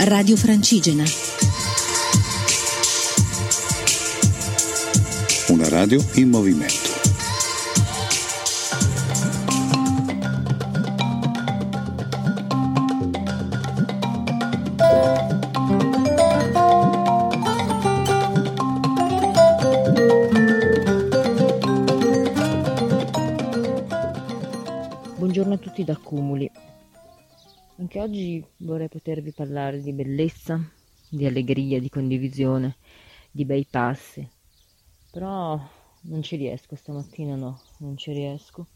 Radio Francigena. Una radio in movimento. Buongiorno a tutti da Cumuli. Anche oggi vorrei potervi parlare di bellezza, di allegria, di condivisione, di bei passi. Però non ci riesco stamattina, no, non ci riesco.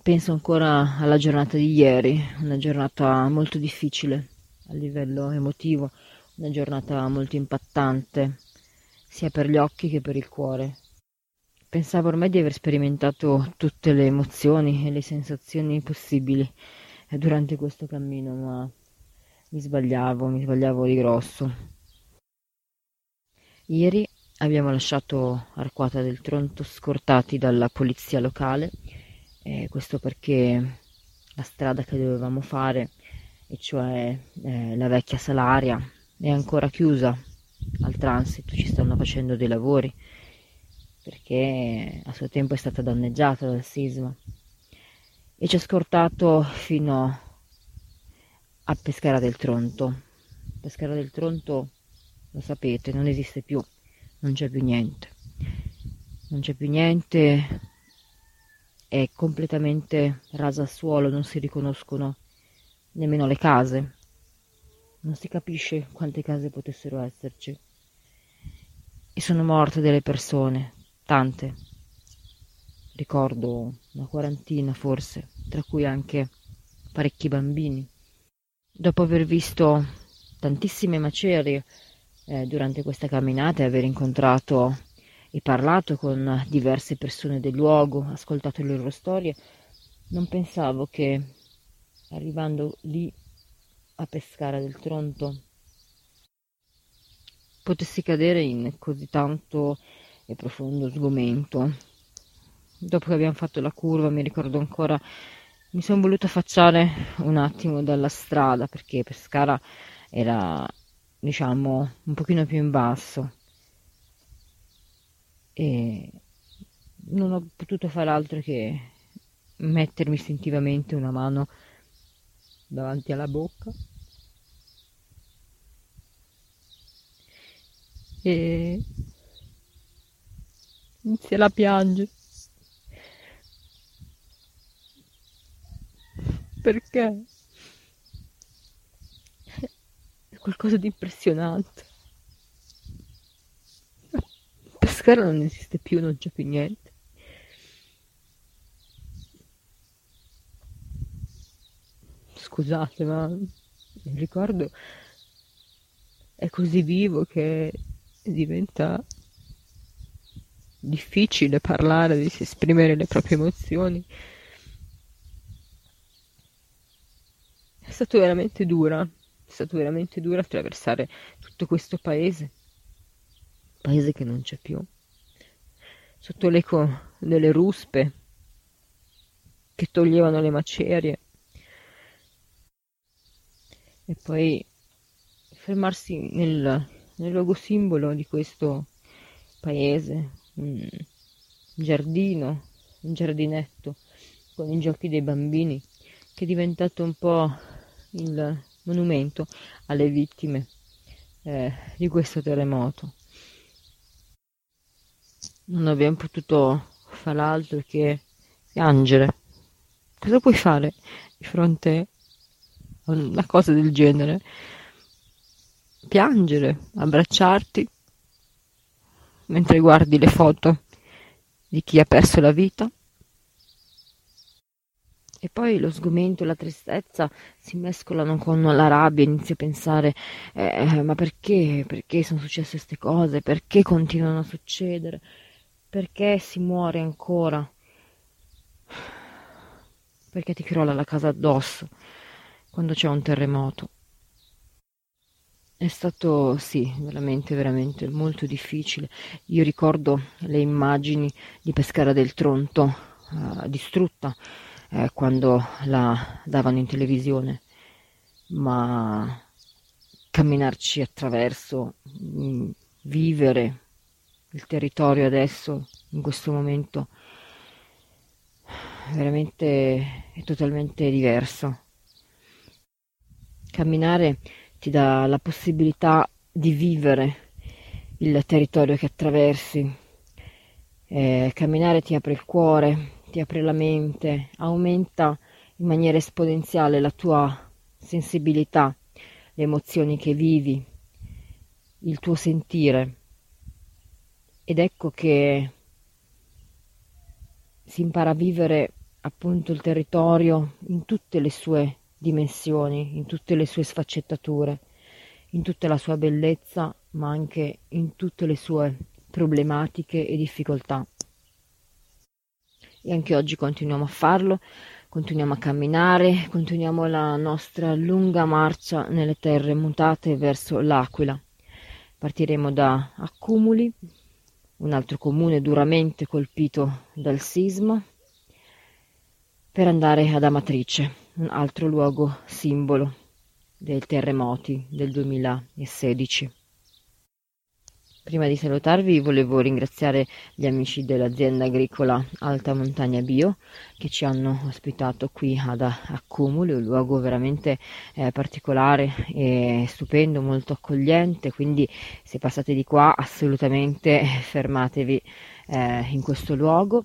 Penso ancora alla giornata di ieri, una giornata molto difficile a livello emotivo, una giornata molto impattante, sia per gli occhi che per il cuore. Pensavo ormai di aver sperimentato tutte le emozioni e le sensazioni possibili durante questo cammino, ma mi sbagliavo, mi sbagliavo di grosso. Ieri abbiamo lasciato Arquata del Tronto scortati dalla polizia locale, eh, questo perché la strada che dovevamo fare, e cioè eh, la vecchia Salaria, è ancora chiusa al transito, ci stanno facendo dei lavori perché a suo tempo è stata danneggiata dal sisma e ci ha scortato fino a Pescara del Tronto. Pescara del Tronto, lo sapete, non esiste più, non c'è più niente. Non c'è più niente, è completamente rasa al suolo, non si riconoscono nemmeno le case. Non si capisce quante case potessero esserci. E sono morte delle persone, tante. Ricordo una quarantina forse, tra cui anche parecchi bambini. Dopo aver visto tantissime macerie eh, durante questa camminata e aver incontrato e parlato con diverse persone del luogo, ascoltato le loro storie, non pensavo che arrivando lì a Pescara del Tronto potessi cadere in così tanto e profondo sgomento. Dopo che abbiamo fatto la curva, mi ricordo ancora, mi sono voluta affacciare un attimo dalla strada perché Pescara era, diciamo, un pochino più in basso. E non ho potuto fare altro che mettermi istintivamente una mano davanti alla bocca. E inizia a piangere perché? È qualcosa di impressionante. Pescara non esiste più non c'è più niente. Scusate ma il ricordo è così vivo che diventa difficile parlare, di esprimere le proprie emozioni. Stato veramente dura, è stato veramente duro attraversare tutto questo paese, paese che non c'è più, sotto l'eco delle ruspe che toglievano le macerie. E poi fermarsi nel, nel luogo simbolo di questo paese, un giardino, un giardinetto con i giochi dei bambini che è diventato un po' il monumento alle vittime eh, di questo terremoto. Non abbiamo potuto fare altro che piangere. Cosa puoi fare di fronte a una cosa del genere? Piangere, abbracciarti mentre guardi le foto di chi ha perso la vita. E poi lo sgomento e la tristezza si mescolano con la rabbia, inizi a pensare, eh, ma perché? Perché sono successe queste cose? Perché continuano a succedere? Perché si muore ancora? Perché ti crolla la casa addosso quando c'è un terremoto? È stato, sì, veramente, veramente molto difficile. Io ricordo le immagini di Pescara del Tronto uh, distrutta eh, quando la davano in televisione, ma camminarci attraverso, mm, vivere il territorio adesso, in questo momento, veramente è totalmente diverso. Camminare ti dà la possibilità di vivere il territorio che attraversi. Eh, camminare ti apre il cuore, ti apre la mente, aumenta in maniera esponenziale la tua sensibilità, le emozioni che vivi, il tuo sentire. Ed ecco che si impara a vivere appunto il territorio in tutte le sue dimensioni, in tutte le sue sfaccettature, in tutta la sua bellezza, ma anche in tutte le sue problematiche e difficoltà. E anche oggi continuiamo a farlo, continuiamo a camminare, continuiamo la nostra lunga marcia nelle terre mutate verso l'Aquila. Partiremo da Accumuli, un altro comune duramente colpito dal sisma, per andare ad Amatrice, un altro luogo simbolo dei terremoti del 2016. Prima di salutarvi volevo ringraziare gli amici dell'azienda agricola Alta Montagna Bio che ci hanno ospitato qui ad Accumuli, un luogo veramente eh, particolare e stupendo, molto accogliente, quindi se passate di qua assolutamente fermatevi eh, in questo luogo.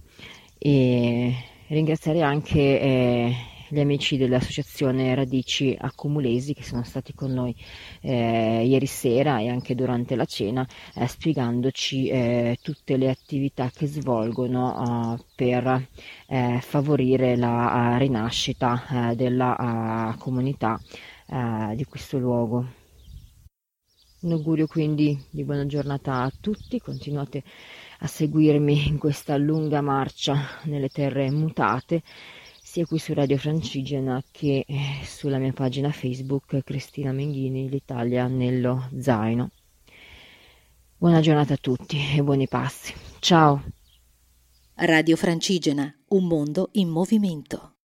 E ringraziare anche eh, gli amici dell'associazione Radici Accumulesi che sono stati con noi eh, ieri sera e anche durante la cena eh, spiegandoci eh, tutte le attività che svolgono uh, per eh, favorire la uh, rinascita della comunità di questo luogo. Un augurio quindi di buona giornata a tutti, continuate a seguirmi in questa lunga marcia nelle terre mutate sia qui su Radio Francigena che eh, sulla mia pagina Facebook Cristina Menghini, l'Italia nello zaino. Buona giornata a tutti e buoni passi. Ciao. Radio Francigena, un mondo in movimento.